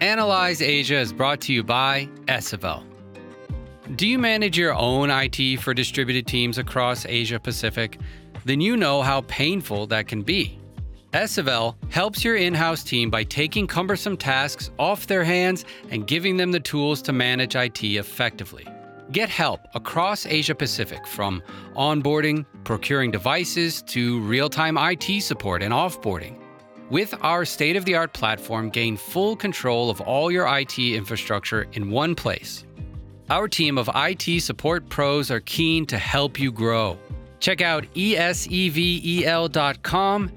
Analyse Asia is brought to you by Esevel. Do you manage your own IT for distributed teams across Asia Pacific? Then you know how painful that can be. Esevel helps your in house team by taking cumbersome tasks off their hands and giving them the tools to manage IT effectively. Get help across Asia Pacific from onboarding, procuring devices, to real time IT support and offboarding. With our state of the art platform, gain full control of all your IT infrastructure in one place. Our team of IT support pros are keen to help you grow. Check out esevel.com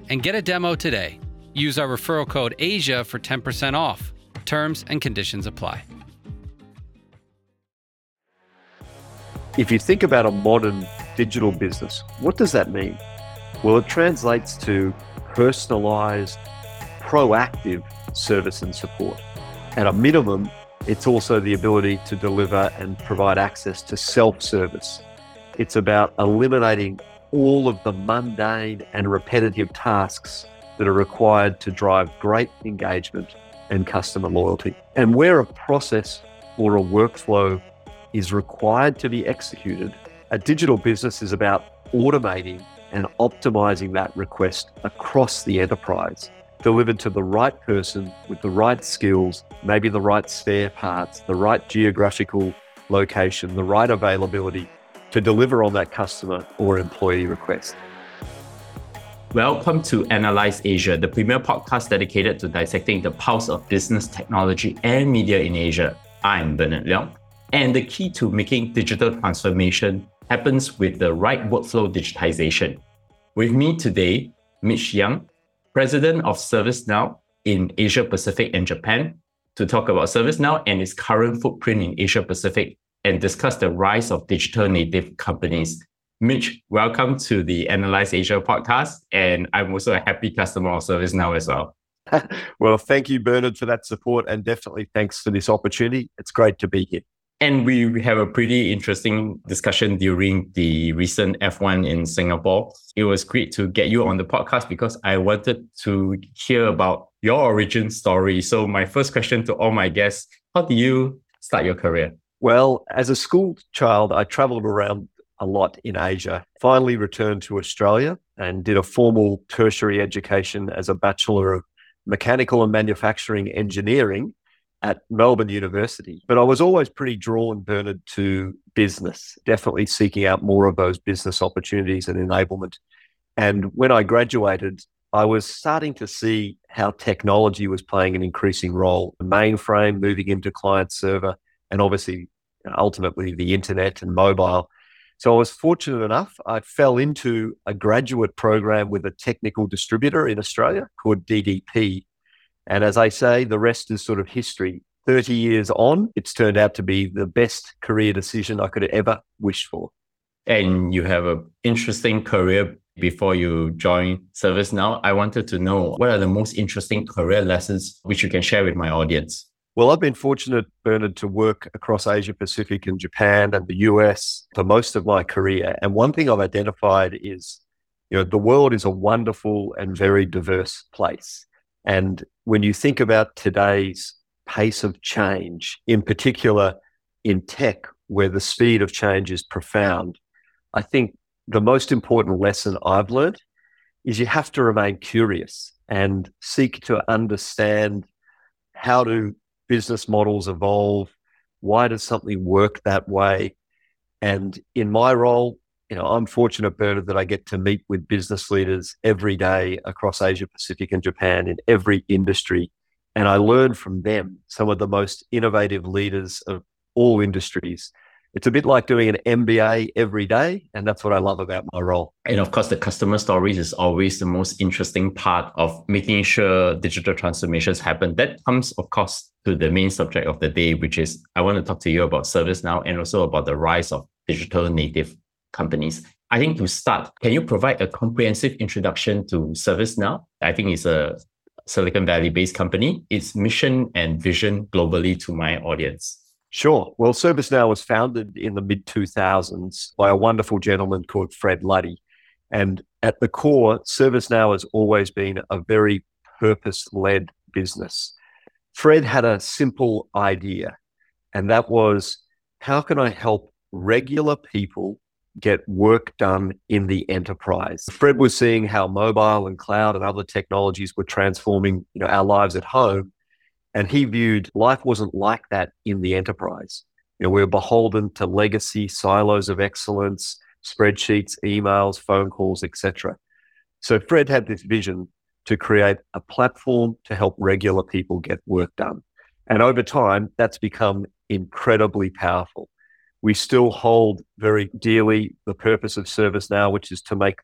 and get a demo today. Use our referral code ASIA for 10% off. Terms and conditions apply. If you think about a modern digital business, what does that mean? Well, it translates to personalized, proactive service and support. At a minimum, it's also the ability to deliver and provide access to self service. It's about eliminating all of the mundane and repetitive tasks that are required to drive great engagement and customer loyalty. And where a process or a workflow is required to be executed, a digital business is about automating and optimizing that request across the enterprise, delivered to the right person with the right skills, maybe the right spare parts, the right geographical location, the right availability to deliver on that customer or employee request. Welcome to Analyse Asia, the premier podcast dedicated to dissecting the pulse of business, technology, and media in Asia. I'm Bernard Leong. And the key to making digital transformation happens with the right workflow digitization. With me today, Mitch Young, President of ServiceNow in Asia Pacific and Japan, to talk about ServiceNow and its current footprint in Asia Pacific and discuss the rise of digital native companies. Mitch, welcome to the Analyse Asia podcast. And I'm also a happy customer of ServiceNow as well. well, thank you, Bernard, for that support. And definitely thanks for this opportunity. It's great to be here. And we have a pretty interesting discussion during the recent F1 in Singapore. It was great to get you on the podcast because I wanted to hear about your origin story. So, my first question to all my guests How did you start your career? Well, as a school child, I traveled around a lot in Asia. Finally, returned to Australia and did a formal tertiary education as a Bachelor of Mechanical and Manufacturing Engineering at Melbourne University. But I was always pretty drawn, Bernard, to business, definitely seeking out more of those business opportunities and enablement. And when I graduated, I was starting to see how technology was playing an increasing role. The mainframe moving into client server, and obviously, ultimately, the internet and mobile. So I was fortunate enough, I fell into a graduate program with a technical distributor in Australia called DDP, and as I say, the rest is sort of history. 30 years on, it's turned out to be the best career decision I could have ever wished for. And you have an interesting career before you join ServiceNow. I wanted to know what are the most interesting career lessons which you can share with my audience? Well, I've been fortunate, Bernard, to work across Asia Pacific and Japan and the US for most of my career. And one thing I've identified is, you know, the world is a wonderful and very diverse place. And when you think about today's pace of change, in particular in tech, where the speed of change is profound, I think the most important lesson I've learned is you have to remain curious and seek to understand how do business models evolve? Why does something work that way? And in my role, you know, I'm fortunate, Bernard, that I get to meet with business leaders every day across Asia Pacific and Japan in every industry. And I learn from them, some of the most innovative leaders of all industries. It's a bit like doing an MBA every day. And that's what I love about my role. And of course, the customer stories is always the most interesting part of making sure digital transformations happen. That comes, of course, to the main subject of the day, which is I want to talk to you about ServiceNow and also about the rise of digital native companies. I think to start, can you provide a comprehensive introduction to ServiceNow? I think it's a Silicon Valley based company, its mission and vision globally to my audience. Sure. Well, ServiceNow was founded in the mid 2000s by a wonderful gentleman called Fred Luddy. And at the core, ServiceNow has always been a very purpose led business. Fred had a simple idea, and that was how can I help regular people get work done in the enterprise? Fred was seeing how mobile and cloud and other technologies were transforming you know, our lives at home. And he viewed life wasn't like that in the enterprise. You know, we we're beholden to legacy silos of excellence, spreadsheets, emails, phone calls, etc. So Fred had this vision to create a platform to help regular people get work done. And over time, that's become incredibly powerful. We still hold very dearly the purpose of ServiceNow, which is to make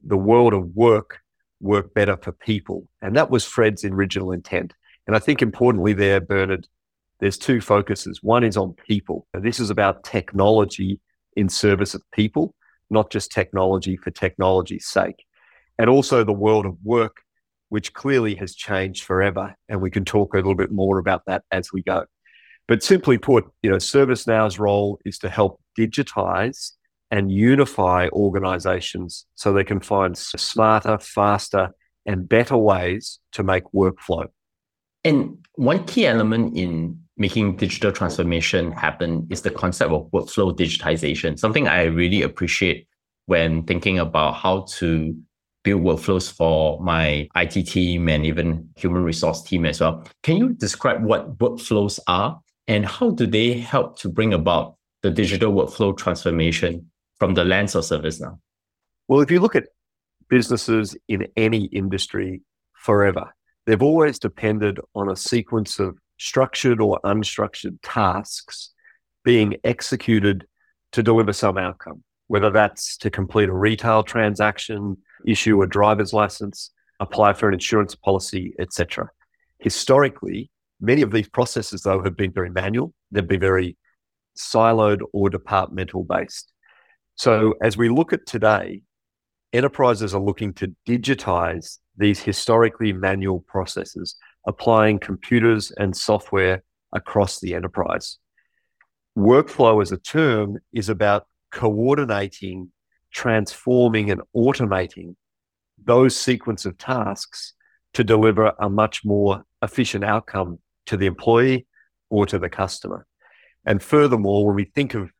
the world of work work better for people. And that was Fred's original intent. And I think importantly there, Bernard, there's two focuses. One is on people. This is about technology in service of people, not just technology for technology's sake. And also the world of work which clearly has changed forever. And we can talk a little bit more about that as we go. But simply put, you know, ServiceNow's role is to help digitize and unify organizations so they can find smarter, faster, and better ways to make workflow. And one key element in making digital transformation happen is the concept of workflow digitization, something I really appreciate when thinking about how to build workflows for my IT team and even human resource team as well. Can you describe what workflows are and how do they help to bring about the digital workflow transformation from the lens of ServiceNow? Well, if you look at businesses in any industry forever, they've always depended on a sequence of structured or unstructured tasks being executed to deliver some outcome, whether that's to complete a retail transaction, issue a driver's license, apply for an insurance policy, etc. Historically, many of these processes, though, have been very manual. They've been very siloed or departmental based. So, as we look at today, enterprises are looking to digitize these historically manual processes, applying computers and software across the enterprise. Workflow as a term is about coordinating transforming and automating those sequence of tasks to deliver a much more efficient outcome to the employee or to the customer. And furthermore, when we think of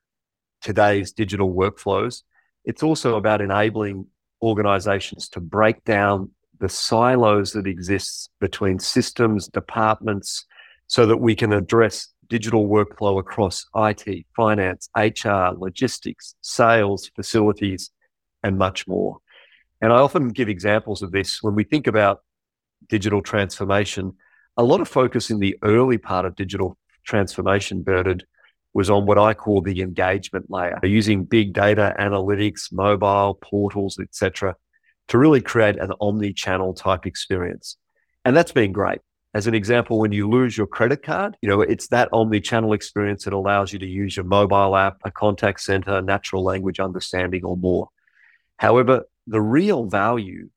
today's digital workflows, it's also about enabling organizations to break down the silos that exist between systems, departments, so that we can address digital workflow across IT, finance, HR, logistics, sales, facilities, and much more. And I often give examples of this when we think about digital transformation. A lot of focus in the early part of digital transformation, Bernard, was on what I call the engagement layer, using big data analytics, mobile portals, etc., to really create an omni-channel type experience. And that's been great. As an example, when you lose your credit card, you know, it's that omni-channel experience that allows you to use your mobile app, a contact center, natural language understanding, or more. However, the real value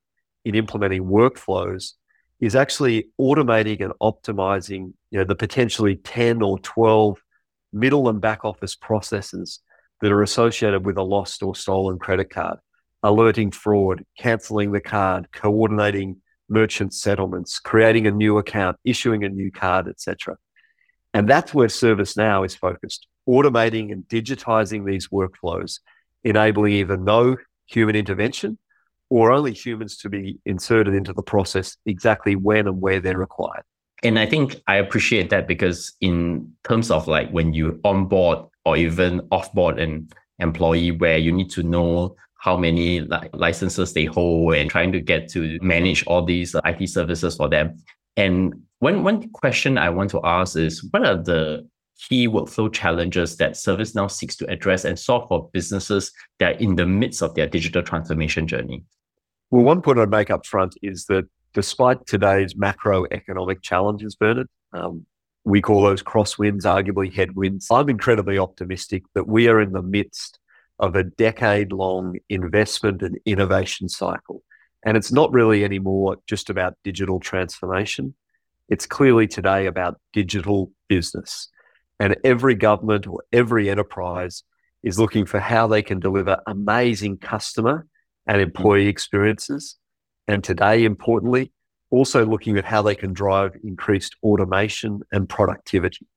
in implementing workflows is actually automating and optimizing, you know, the potentially 10 or 12 middle and back office processes that are associated with a lost or stolen credit card, alerting fraud, canceling the card, coordinating merchant settlements, creating a new account, issuing a new card, etc. And that's where ServiceNow is focused, automating and digitizing these workflows, enabling either no human intervention or only humans to be inserted into the process exactly when and where they're required. And I think I appreciate that because in terms of like when you onboard or even offboard an employee where you need to know how many like licenses they hold and trying to get to manage all these IT services for them. And one one question I want to ask is what are the key workflow challenges that ServiceNow seeks to address and solve for businesses that are in the midst of their digital transformation journey? Well, one point I'd make up front is that despite today's macroeconomic challenges, Bernard, um, we call those crosswinds, arguably headwinds. I'm incredibly optimistic that we are in the midst of a decade long investment and innovation cycle. And it's not really anymore just about digital transformation. It's clearly today about digital business. And every government or every enterprise is looking for how they can deliver amazing customer and employee experiences. And today, importantly, also looking at how they can drive increased automation and productivity.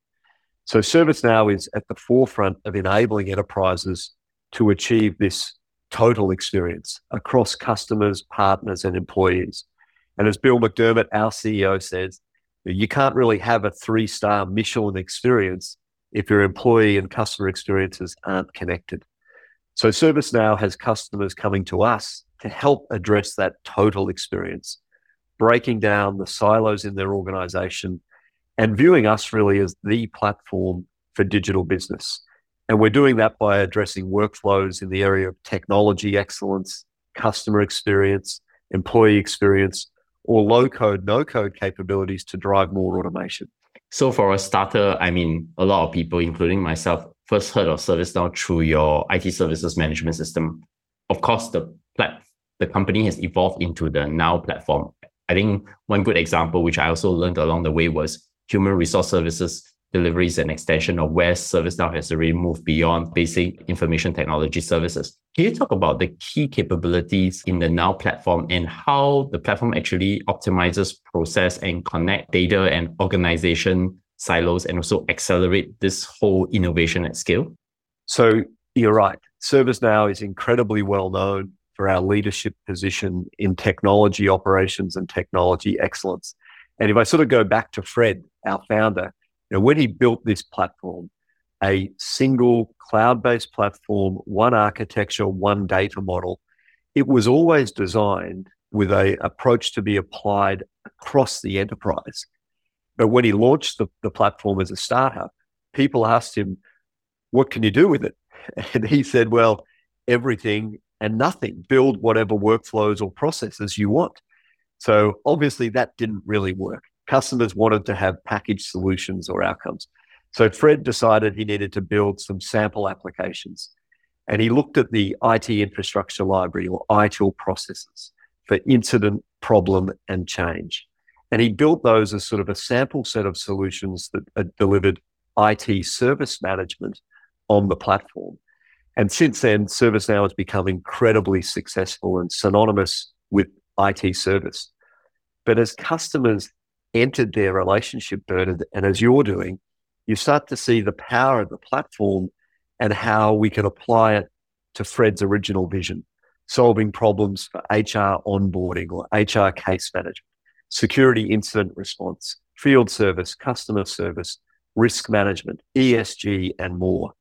So ServiceNow is at the forefront of enabling enterprises to achieve this total experience across customers, partners, and employees. And as Bill McDermott, our CEO, says, you can't really have a three star Michelin experience if your employee and customer experiences aren't connected. So ServiceNow has customers coming to us to help address that total experience, breaking down the silos in their organization and viewing us really as the platform for digital business. And we're doing that by addressing workflows in the area of technology excellence, customer experience, employee experience, or low code, no code capabilities to drive more automation. So, for a starter, I mean, a lot of people, including myself, first heard of ServiceNow through your IT services management system. Of course, the plat- the company has evolved into the Now platform. I think one good example, which I also learned along the way, was human resource services delivery is an extension of where ServiceNow has already moved beyond basic information technology services. Can you talk about the key capabilities in the Now platform and how the platform actually optimizes process and connect data and organization silos and also accelerate this whole innovation at scale? So you're right. ServiceNow is incredibly well known for our leadership position in technology operations and technology excellence. And if I sort of go back to Fred, our founder, you know, when he built this platform, a single cloud-based platform, one architecture, one data model, it was always designed with a approach to be applied across the enterprise. But when he launched the, the platform as a startup, people asked him, what can you do with it? And he said, well, everything and nothing. Build whatever workflows or processes you want. So obviously that didn't really work. Customers wanted to have packaged solutions or outcomes. So Fred decided he needed to build some sample applications. And he looked at the IT infrastructure library or ITIL processes for incident, problem, and change. And he built those as sort of a sample set of solutions that delivered IT service management on the platform. And since then, ServiceNow has become incredibly successful and synonymous with IT service. But as customers entered their relationship Bernard, and as you're doing, you start to see the power of the platform and how we can apply it to Fred's original vision, solving problems for HR onboarding or HR case management, security incident response, field service, customer service, risk management, ESG, and more.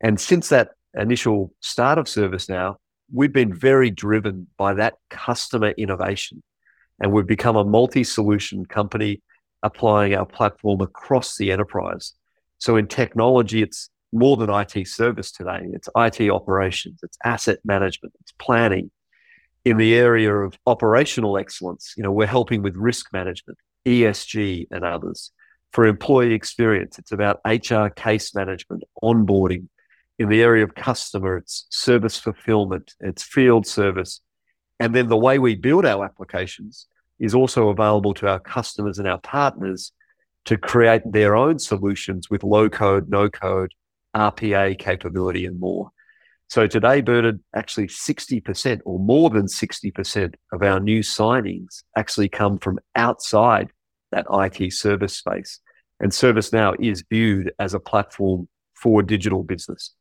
And since that initial start of ServiceNow, we've been very driven by that customer innovation and we've become a multi solution company applying our platform across the enterprise. So in technology, it's more than IT service today. It's IT operations, it's asset management, it's planning. In the area of operational excellence, you know, we're helping with risk management, ESG, and others. For employee experience, it's about HR case management, onboarding. In the area of customer, it's service fulfillment, it's field service, and then the way we build our applications is also available to our customers and our partners to create their own solutions with low code, no code, RPA capability, and more. So today, Bernard, actually 60% or more than 60% of our new signings actually come from outside that IT service space. And ServiceNow is viewed as a platform for digital business.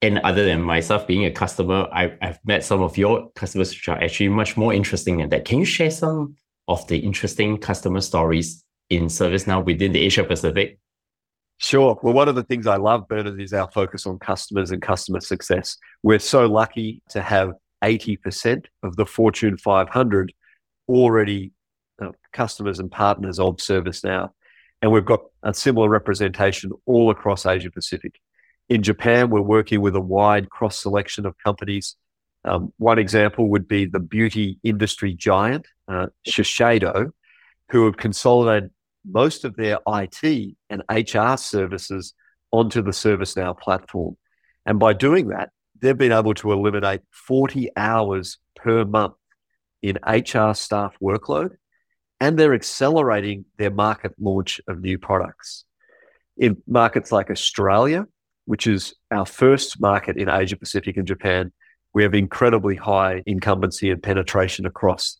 And other than myself being a customer, I, have met some of your customers which are actually much more interesting than that. Can you share some of the interesting customer stories in ServiceNow within the Asia Pacific? Sure. Well, one of the things I love, Bernard, is our focus on customers and customer success. We're so lucky to have 80% of the Fortune 500 already uh, customers and partners of ServiceNow. And we've got a similar representation all across Asia Pacific. In Japan, we're working with a wide cross selection of companies. Um, one example would be the beauty industry giant, uh, Shiseido, who have consolidated most of their IT and HR services onto the ServiceNow platform. And by doing that, they've been able to eliminate 40 hours per month in HR staff workload, and they're accelerating their market launch of new products. In markets like Australia, which is our first market in Asia Pacific and Japan, we have incredibly high incumbency and penetration across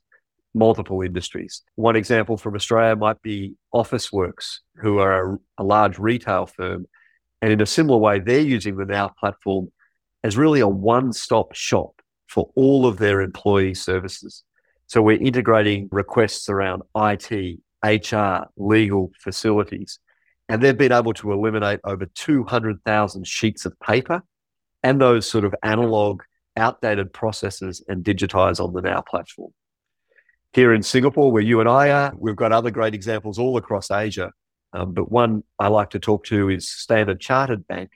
multiple industries. One example from Australia might be Officeworks, who are a, a large retail firm. And in a similar way, they're using the Now platform as really a one stop shop for all of their employee services. So we're integrating requests around IT, HR, legal, facilities. And they've been able to eliminate over 200,000 sheets of paper and those sort of analog, outdated processes and digitize on the Now platform. Here in Singapore, where you and I are, we've got other great examples all across Asia. Um, but one I like to talk to is Standard Chartered Bank,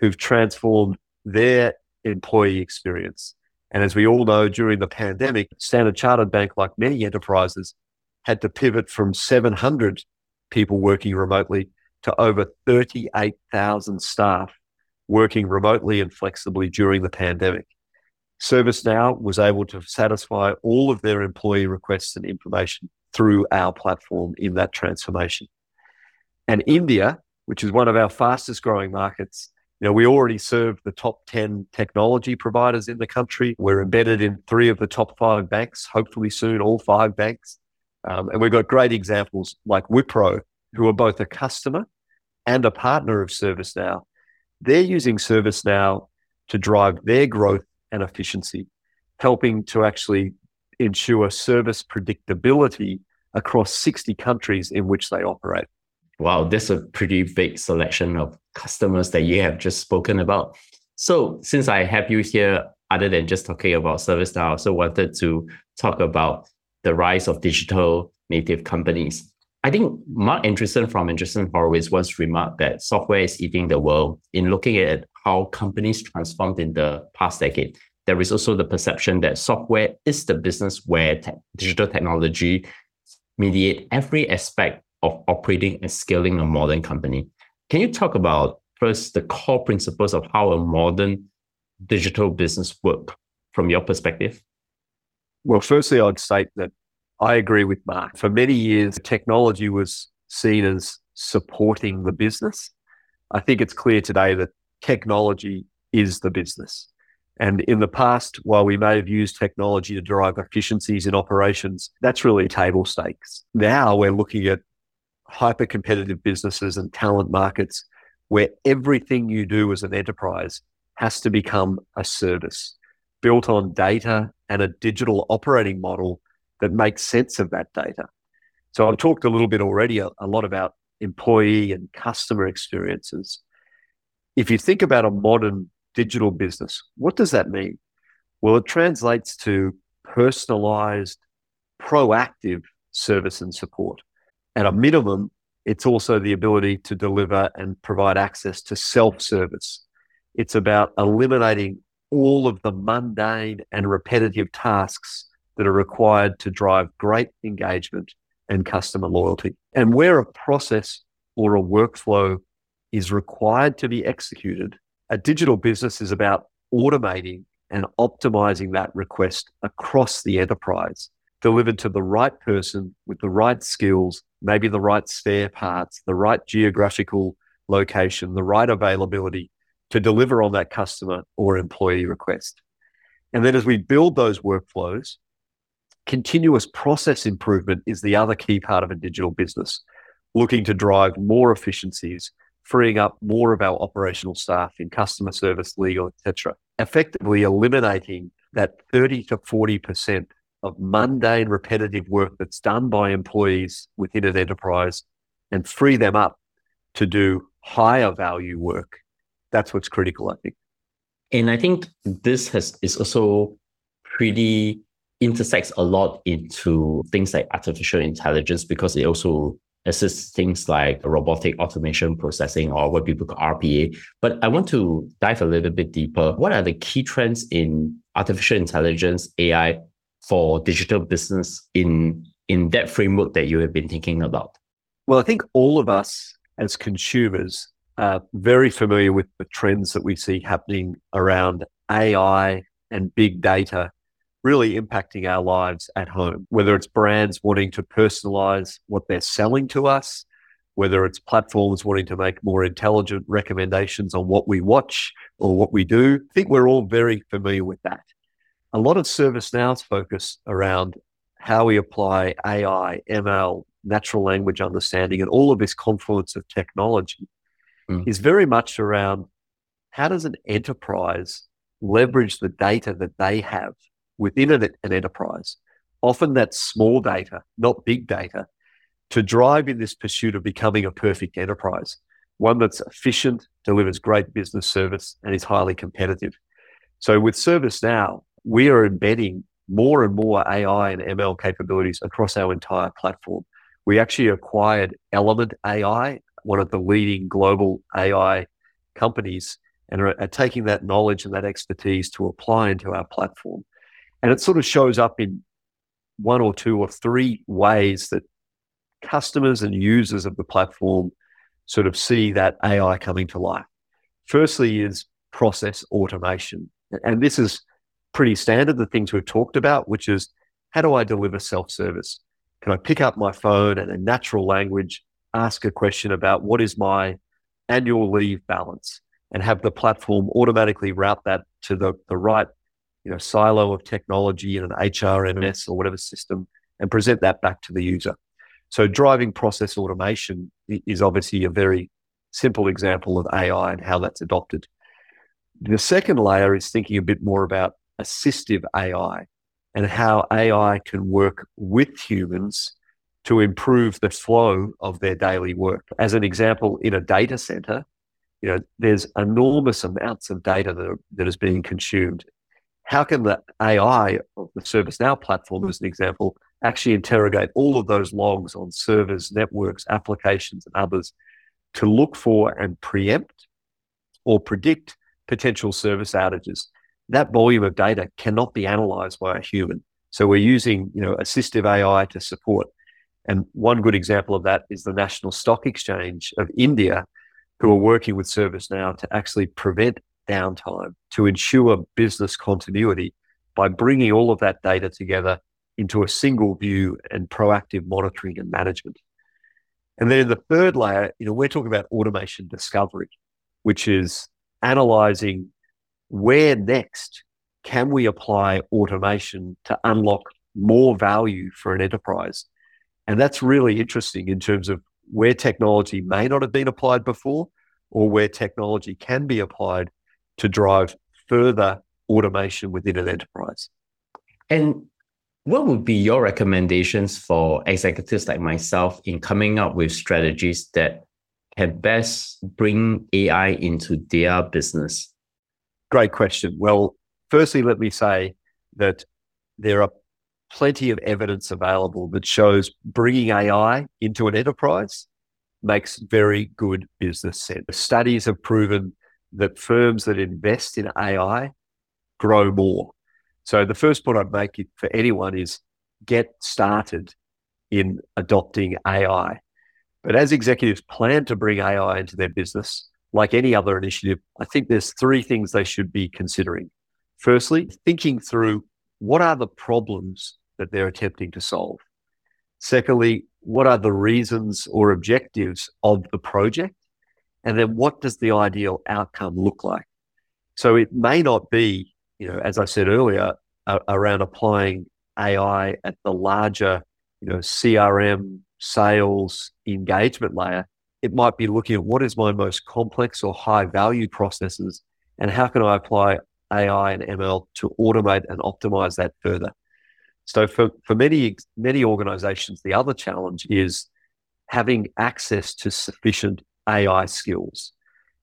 who've transformed their employee experience. And as we all know, during the pandemic, Standard Chartered Bank, like many enterprises, had to pivot from 700 people working remotely to over 38,000 staff working remotely and flexibly during the pandemic. ServiceNow was able to satisfy all of their employee requests and information through our platform in that transformation. And India, which is one of our fastest growing markets, you know, we already serve the top 10 technology providers in the country. We're embedded in three of the top five banks, hopefully soon all five banks. Um, and we've got great examples like Wipro, who are both a customer and a partner of ServiceNow. They're using ServiceNow to drive their growth and efficiency, helping to actually ensure service predictability across 60 countries in which they operate. Wow, that's a pretty big selection of customers that you have just spoken about. So, since I have you here, other than just talking about ServiceNow, I also wanted to talk about the rise of digital native companies. I think Marc Andreessen from Andreessen Horowitz once remarked that software is eating the world. In looking at how companies transformed in the past decade, there is also the perception that software is the business where te- digital technology mediate every aspect of operating and scaling a modern company. Can you talk about first the core principles of how a modern digital business work from your perspective? Well, firstly, I'd state that I agree with Marc. For many years, technology was seen as supporting the business. I think it's clear today that technology is the business. And in the past, while we may have used technology to drive efficiencies in operations, that's really table stakes. Now we're looking at hyper competitive businesses and talent markets where everything you do as an enterprise has to become a service built on data and a digital operating model that makes sense of that data. So I've talked a little bit already a, a lot about employee and customer experiences. If you think about a modern digital business, what does that mean? Well, it translates to personalized, proactive service and support. At a minimum, it's also the ability to deliver and provide access to self service. It's about eliminating all of the mundane and repetitive tasks that are required to drive great engagement and customer loyalty. And where a process or a workflow is required to be executed, a digital business is about automating and optimizing that request across the enterprise, delivered to the right person with the right skills, maybe the right spare parts, the right geographical location, the right availability to deliver on that customer or employee request. And then as we build those workflows, continuous process improvement is the other key part of a digital business, looking to drive more efficiencies, freeing up more of our operational staff in customer service, legal, etc. Effectively eliminating that 30 to 40% of mundane, repetitive work that's done by employees within an enterprise and free them up to do higher value work. That's what's critical, I think. And I think this has is also pretty intersects a lot into things like artificial intelligence because it also assists things like robotic automation processing or what people call RPA. But I want to dive a little bit deeper. What are the key trends in artificial intelligence, AI for digital business in in that framework that you have been thinking about? Well, I think all of us as consumers are very familiar with the trends that we see happening around AI and big data really impacting our lives at home, whether it's brands wanting to personalize what they're selling to us, whether it's platforms wanting to make more intelligent recommendations on what we watch or what we do. I think we're all very familiar with that. A lot of ServiceNow's focus around how we apply AI, ML, natural language understanding, and all of this confluence of technology mm. is very much around how does an enterprise leverage the data that they have within an, an enterprise? Often that's small data, not big data, to drive in this pursuit of becoming a perfect enterprise, one that's efficient, delivers great business service, and is highly competitive. So with ServiceNow, we are embedding more and more AI and ML capabilities across our entire platform. We actually acquired Element AI, one of the leading global AI companies, and are, are taking that knowledge and that expertise to apply into our platform. And it sort of shows up in one or two or three ways that customers and users of the platform sort of see that AI coming to life. Firstly, is process automation. And this is pretty standard, the things we've talked about, which is how do I deliver self service? Can I pick up my phone and in natural language ask a question about what is my annual leave balance and have the platform automatically route that to the, the right you know, silo of technology in an HRMS or whatever system and present that back to the user. So driving process automation is obviously a very simple example of AI and how that's adopted. The second layer is thinking a bit more about assistive AI and how AI can work with humans to improve the flow of their daily work. As an example, in a data center, you know, there's enormous amounts of data that, are, that is being consumed. How can the AI of the ServiceNow platform, as an mm-hmm. example, actually interrogate all of those logs on servers, networks, applications, and others to look for and preempt or predict potential service outages? That volume of data cannot be analyzed by a human. So we're using, you know, assistive AI to support and one good example of that is the National Stock Exchange of India, who are working with ServiceNow to actually prevent downtime, to ensure business continuity by bringing all of that data together into a single view and proactive monitoring and management. And then in the third layer, you know, we're talking about automation discovery, which is analyzing where next can we apply automation to unlock more value for an enterprise and that's really interesting in terms of where technology may not have been applied before or where technology can be applied to drive further automation within an enterprise. And what would be your recommendations for executives like myself in coming up with strategies that can best bring AI into their business? Great question. Well, firstly, let me say that there are plenty of evidence available that shows bringing AI into an enterprise makes very good business sense. Studies have proven that firms that invest in AI grow more. So the first point I'd make for anyone is get started in adopting AI. But as executives plan to bring AI into their business, like any other initiative, I think there's three things they should be considering. Firstly, thinking through what are the problems that they're attempting to solve. Secondly, what are the reasons or objectives of the project? And then what does the ideal outcome look like? So it may not be, you know, as I said earlier, around applying AI at the larger, you know, CRM, sales, engagement layer. It might be looking at what is my most complex or high value processes and how can I apply AI and ML to automate and optimize that further. So for, for many many organizations, the other challenge is having access to sufficient AI skills.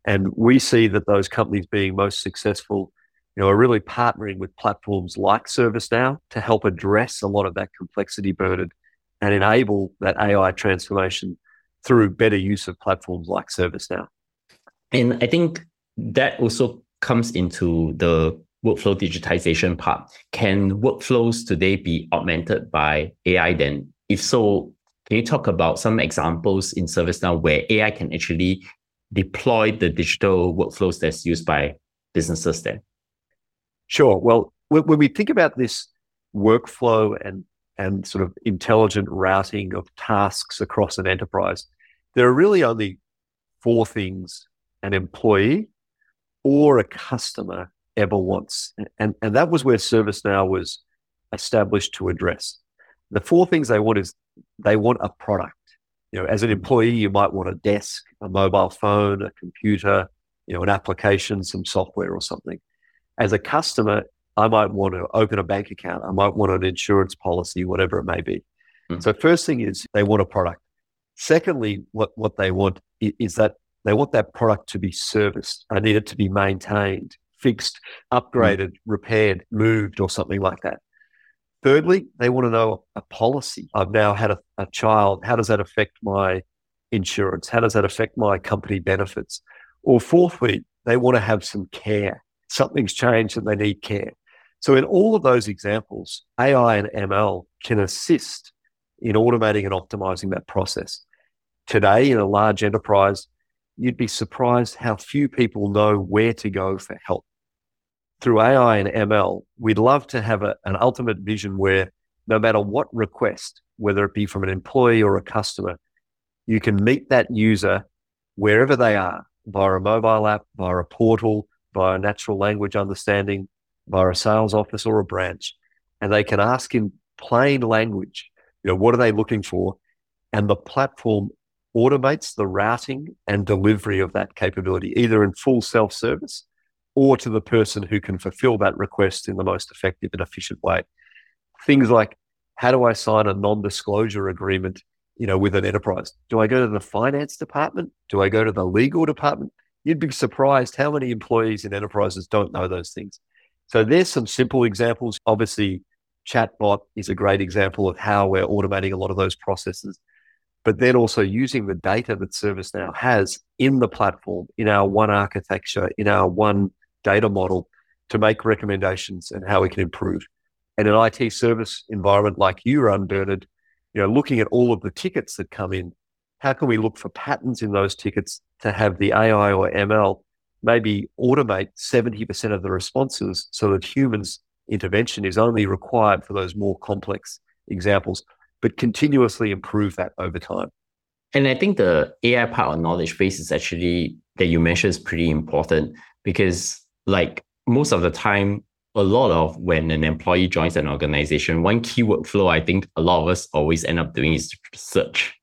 And we see that those companies being most successful, you know, are really partnering with platforms like ServiceNow to help address a lot of that complexity burden and enable that AI transformation through better use of platforms like ServiceNow. And I think that also comes into the workflow digitization part. Can workflows today be augmented by AI then? If so, can you talk about some examples in ServiceNow where AI can actually deploy the digital workflows that's used by businesses there? Sure. Well, when we think about this workflow and and sort of intelligent routing of tasks across an enterprise, there are really only four things an employee or a customer ever wants. And, and that was where ServiceNow was established to address. The four things they want is they want a product. You know, as an employee, you might want a desk, a mobile phone, a computer, you know, an application, some software or something. As a customer, I might want to open a bank account. I might want an insurance policy, whatever it may be. Mm. So first thing is they want a product. Secondly, what, what they want is that they want that product to be serviced. I need it to be maintained, fixed, upgraded, mm. repaired, moved, or something like that. Thirdly, they want to know a policy. I've now had a, a child. How does that affect my insurance? How does that affect my company benefits? Or fourthly, they want to have some care. Something's changed and they need care. So, in all of those examples, AI and ML can assist in automating and optimizing that process. Today, in a large enterprise, you'd be surprised how few people know where to go for help. Through AI and ML, we'd love to have a, an ultimate vision where no matter what request, whether it be from an employee or a customer, you can meet that user wherever they are via a mobile app, via a portal, via natural language understanding, via a sales office or a branch. And they can ask in plain language, you know, what are they looking for? And the platform automates the routing and delivery of that capability, either in full self service or to the person who can fulfill that request in the most effective and efficient way. Things like how do I sign a non disclosure agreement you know, with an enterprise? Do I go to the finance department? Do I go to the legal department? You'd be surprised how many employees in enterprises don't know those things. So there's some simple examples. Obviously, chatbot is a great example of how we're automating a lot of those processes. But then also using the data that ServiceNow has in the platform, in our one architecture, in our one data model to make recommendations and how we can improve. And an IT service environment like you run, Bernard, you know, looking at all of the tickets that come in, how can we look for patterns in those tickets to have the AI or ML maybe automate 70% of the responses so that humans intervention is only required for those more complex examples, but continuously improve that over time. And I think the AI part of knowledge base is actually that you mentioned is pretty important because like most of the time a lot of when an employee joins an organization, one key workflow I think a lot of us always end up doing is search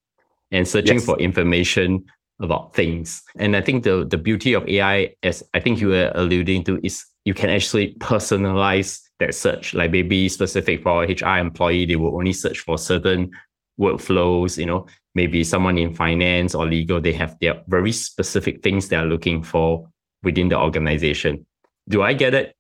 and searching yes. for information about things. And I think the the beauty of AI, as I think you were alluding to, is you can actually personalize that search. Like maybe specific for HR employee, they will only search for certain workflows. You know, maybe someone in finance or legal, they have their very specific things they are looking for within the organization. Do I get it?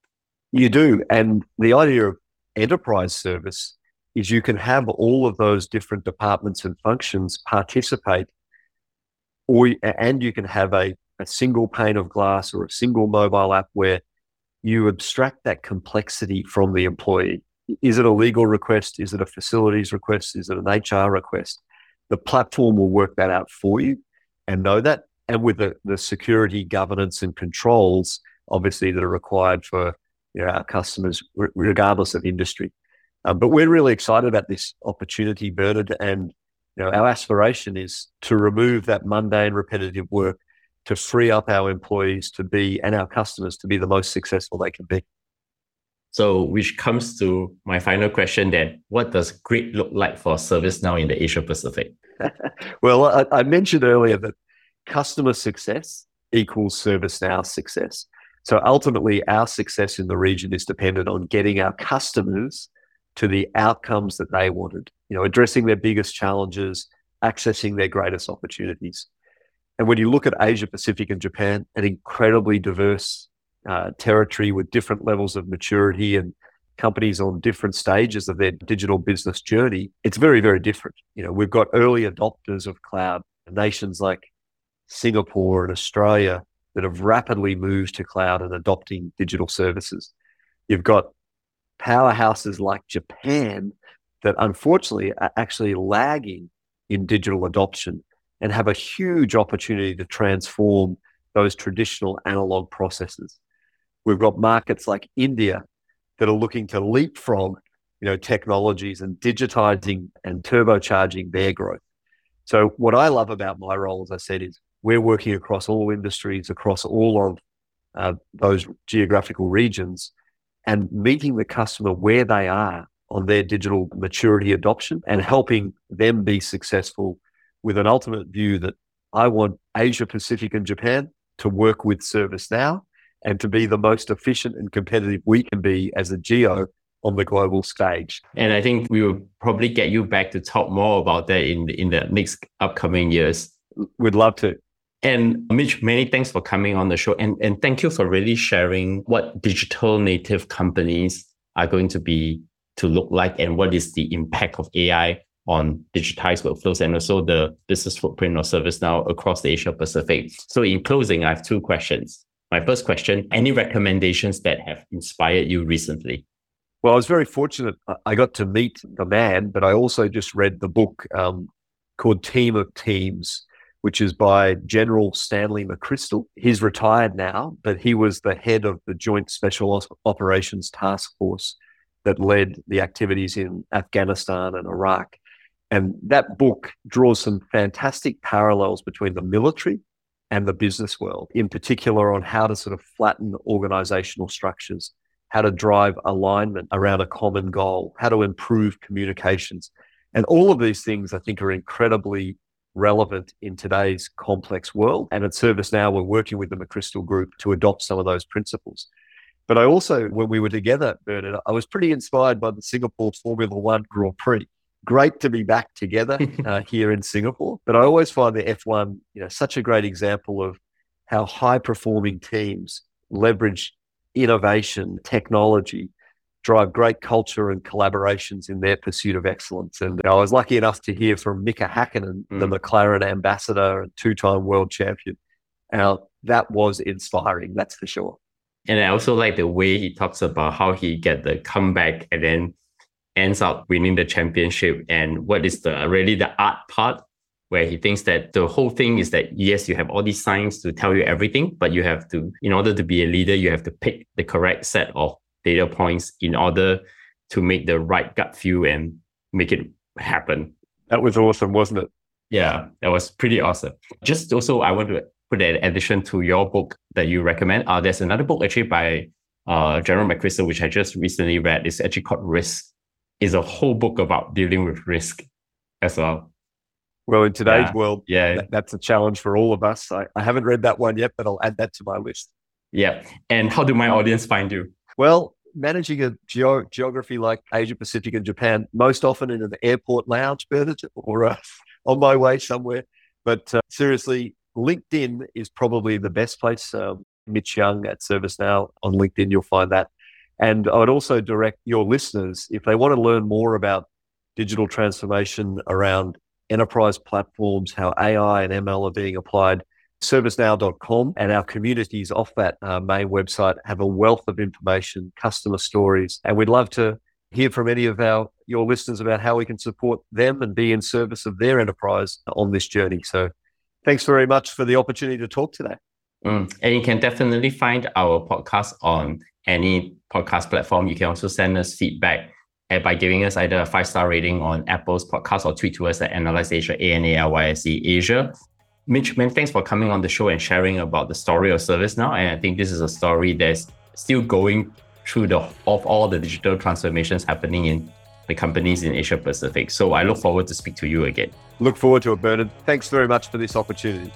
You do. And the idea of enterprise service is you can have all of those different departments and functions participate, or and you can have a, a single pane of glass or a single mobile app where you abstract that complexity from the employee. Is it a legal request? Is it a facilities request? Is it an HR request? The platform will work that out for you and know that. And with the, the security, governance, and controls, obviously, that are required for you know, our customers, regardless of industry. Um, but we're really excited about this opportunity, Bernard, and you know, our aspiration is to remove that mundane, repetitive work, to free up our employees to be and our customers to be the most successful they can be. So, which comes to my final question then what does great look like for ServiceNow in the Asia Pacific? well, I, I mentioned earlier that customer success equals ServiceNow success. So ultimately, our success in the region is dependent on getting our customers to the outcomes that they wanted, you know, addressing their biggest challenges, accessing their greatest opportunities. And when you look at Asia Pacific and Japan, an incredibly diverse uh, territory with different levels of maturity and companies on different stages of their digital business journey, it's very, very different. You know, we've got early adopters of cloud, nations like Singapore and Australia that have rapidly moved to cloud and adopting digital services. You've got powerhouses like Japan that unfortunately are actually lagging in digital adoption and have a huge opportunity to transform those traditional analog processes. We've got markets like India that are looking to leapfrog, you know, technologies and digitizing and turbocharging their growth. So what I love about my role, as I said, is we're working across all industries, across all of uh, those geographical regions, and meeting the customer where they are on their digital maturity adoption and helping them be successful with an ultimate view that I want Asia Pacific and Japan to work with ServiceNow and to be the most efficient and competitive we can be as a geo on the global stage. And I think we will probably get you back to talk more about that in in the next upcoming years. We'd love to. And Mitch, many thanks for coming on the show. And, and thank you for really sharing what digital native companies are going to be to look like and what is the impact of AI on digitized workflows and also the business footprint of ServiceNow across the Asia Pacific. So in closing, I have two questions. My first question, any recommendations that have inspired you recently? Well, I was very fortunate. I got to meet the man, but I also just read the book um, called Team of Teams, which is by General Stanley McChrystal. He's retired now, but he was the head of the Joint Special Operations Task Force that led the activities in Afghanistan and Iraq. And that book draws some fantastic parallels between the military and the business world, in particular on how to sort of flatten organizational structures, how to drive alignment around a common goal, how to improve communications. And all of these things, I think, are incredibly relevant in today's complex world. And at ServiceNow, we're working with the McChrystal Group to adopt some of those principles. But I also, when we were together, Bernard, I was pretty inspired by the Singapore Formula One Grand Prix. Great to be back together uh, here in Singapore. But I always find the F1, you know, such a great example of how high performing teams leverage innovation, technology, drive great culture and collaborations in their pursuit of excellence. And I was lucky enough to hear from Mika Hakkinen, mm. the McLaren ambassador and two time world champion. Now, that was inspiring, that's for sure. And I also like the way he talks about how he get the comeback and then ends up winning the championship and what is the really the art part where he thinks that the whole thing is that yes, you have all these signs to tell you everything, but you have to, in order to be a leader, you have to pick the correct set of data points in order to make the right gut feel and make it happen. That was awesome, wasn't it? Yeah, that was pretty awesome. Just also, I want to put an addition to your book that you recommend. Uh, there's another book actually by uh, General McChrystal, which I just recently read. It's actually called Risk. It's a whole book about dealing with risk as well. Well, in today's yeah. world, yeah, that, that's a challenge for all of us. I, I haven't read that one yet, but I'll add that to my list. Yeah. And how do my audience find you? Well, managing a geo- geography like Asia Pacific and Japan, most often in an airport lounge, Bernard, or uh, on my way somewhere. But uh, seriously, LinkedIn is probably the best place. Um, Mitch Young at ServiceNow on LinkedIn, you'll find that. And I would also direct your listeners, if they want to learn more about digital transformation around enterprise platforms, how AI and ML are being applied, servicenow.com and our communities off that uh, main website have a wealth of information, customer stories, and we'd love to hear from any of our your listeners about how we can support them and be in service of their enterprise on this journey. So thanks very much for the opportunity to talk today. Mm. And you can definitely find our podcast on any podcast platform. You can also send us feedback by giving us either a five star rating on Apple's podcast or tweet to us at Analyse Asia, A N A L Y S E Asia. Mitch, man, thanks for coming on the show and sharing about the story of ServiceNow. And I think this is a story that's still going through the of all the digital transformations happening in the companies in Asia Pacific. So I look forward to speak to you again. Look forward to it, Bernard. Thanks very much for this opportunity.